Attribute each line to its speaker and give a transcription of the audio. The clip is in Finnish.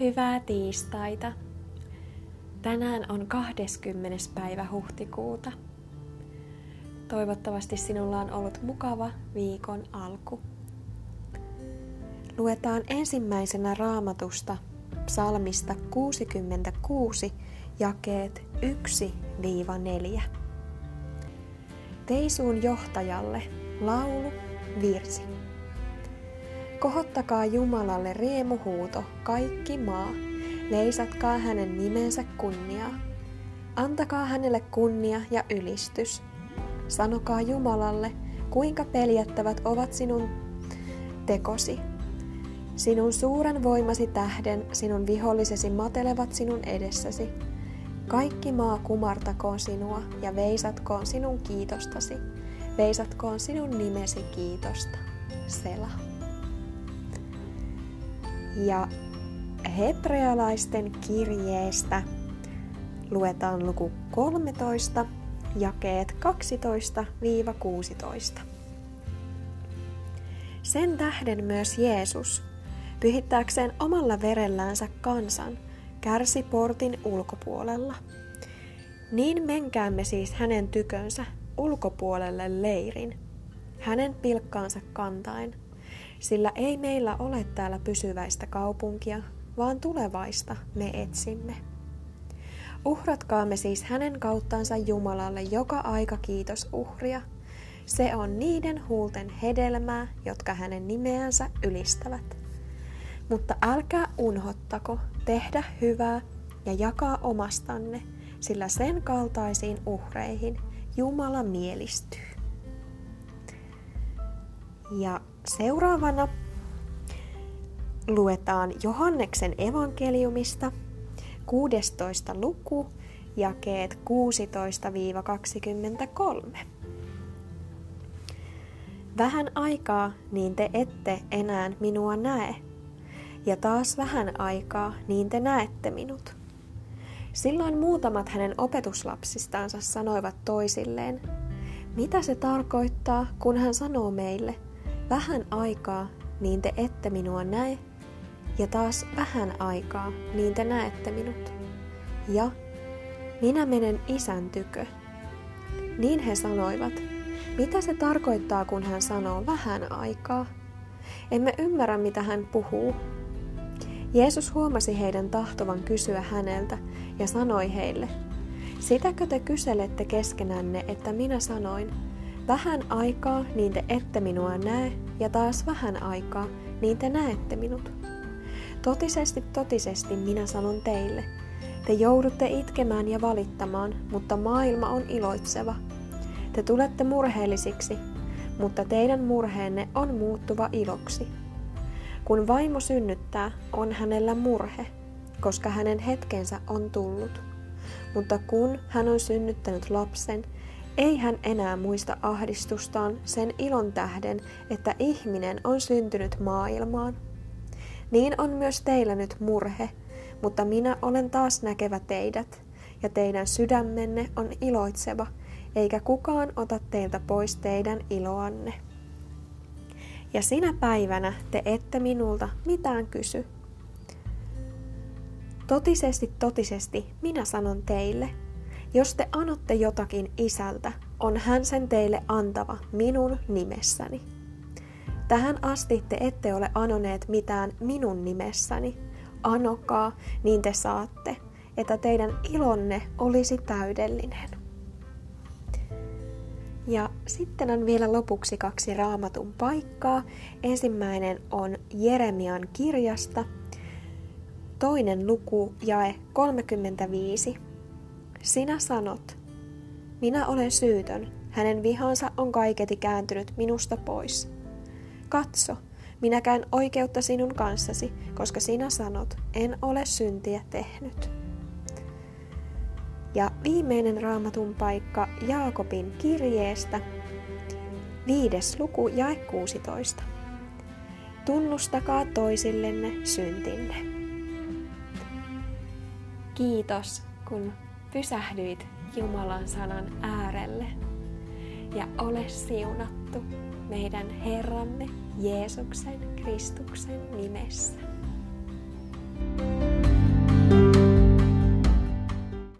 Speaker 1: Hyvää tiistaita. Tänään on 20. päivä huhtikuuta. Toivottavasti sinulla on ollut mukava viikon alku. Luetaan ensimmäisenä raamatusta psalmista 66 jakeet 1-4. Teisuun johtajalle laulu, virsi. Kohottakaa Jumalalle riemuhuuto, kaikki maa. Leisatkaa hänen nimensä kunniaa. Antakaa hänelle kunnia ja ylistys. Sanokaa Jumalalle, kuinka peljättävät ovat sinun tekosi. Sinun suuren voimasi tähden sinun vihollisesi matelevat sinun edessäsi. Kaikki maa kumartakoon sinua ja veisatkoon sinun kiitostasi. Veisatkoon sinun nimesi kiitosta. Sela. Ja hebrealaisten kirjeestä luetaan luku 13, jakeet 12-16. Sen tähden myös Jeesus, pyhittääkseen omalla verellänsä kansan, kärsi portin ulkopuolella. Niin menkäämme siis hänen tykönsä ulkopuolelle leirin, hänen pilkkaansa kantain – sillä ei meillä ole täällä pysyväistä kaupunkia, vaan tulevaista me etsimme. Uhratkaamme siis hänen kauttansa Jumalalle joka aika kiitos uhria. Se on niiden huulten hedelmää, jotka hänen nimeänsä ylistävät. Mutta älkää unhottako tehdä hyvää ja jakaa omastanne, sillä sen kaltaisiin uhreihin Jumala mielistyy. Ja Seuraavana luetaan Johanneksen evankeliumista 16. luku, jakeet 16-23. Vähän aikaa, niin te ette enää minua näe, ja taas vähän aikaa, niin te näette minut. Silloin muutamat hänen opetuslapsistansa sanoivat toisilleen, mitä se tarkoittaa, kun hän sanoo meille – Vähän aikaa, niin te ette minua näe, ja taas vähän aikaa, niin te näette minut. Ja minä menen isän tykö. Niin he sanoivat, mitä se tarkoittaa, kun hän sanoo vähän aikaa? Emme ymmärrä, mitä hän puhuu. Jeesus huomasi heidän tahtovan kysyä häneltä ja sanoi heille, Sitäkö te kyselette keskenänne, että minä sanoin, Vähän aikaa, niin te ette minua näe, ja taas vähän aikaa, niin te näette minut. Totisesti, totisesti minä sanon teille, te joudutte itkemään ja valittamaan, mutta maailma on iloitseva. Te tulette murheellisiksi, mutta teidän murheenne on muuttuva iloksi. Kun vaimo synnyttää, on hänellä murhe, koska hänen hetkensä on tullut. Mutta kun hän on synnyttänyt lapsen, ei hän enää muista ahdistustaan sen ilon tähden, että ihminen on syntynyt maailmaan. Niin on myös teillä nyt murhe, mutta minä olen taas näkevä teidät, ja teidän sydämenne on iloitseva, eikä kukaan ota teiltä pois teidän iloanne. Ja sinä päivänä te ette minulta mitään kysy. Totisesti, totisesti, minä sanon teille – jos te anotte jotakin isältä, on hän sen teille antava minun nimessäni. Tähän asti te ette ole anoneet mitään minun nimessäni. Anokaa, niin te saatte, että teidän ilonne olisi täydellinen. Ja sitten on vielä lopuksi kaksi raamatun paikkaa. Ensimmäinen on Jeremian kirjasta, toinen luku, jae 35 sinä sanot, minä olen syytön, hänen vihansa on kaiketi kääntynyt minusta pois. Katso, minä käyn oikeutta sinun kanssasi, koska sinä sanot, en ole syntiä tehnyt. Ja viimeinen raamatun paikka Jaakobin kirjeestä, viides luku jae 16. Tunnustakaa toisillenne syntinne. Kiitos, kun pysähdyit Jumalan sanan äärelle ja ole siunattu meidän Herramme Jeesuksen Kristuksen nimessä.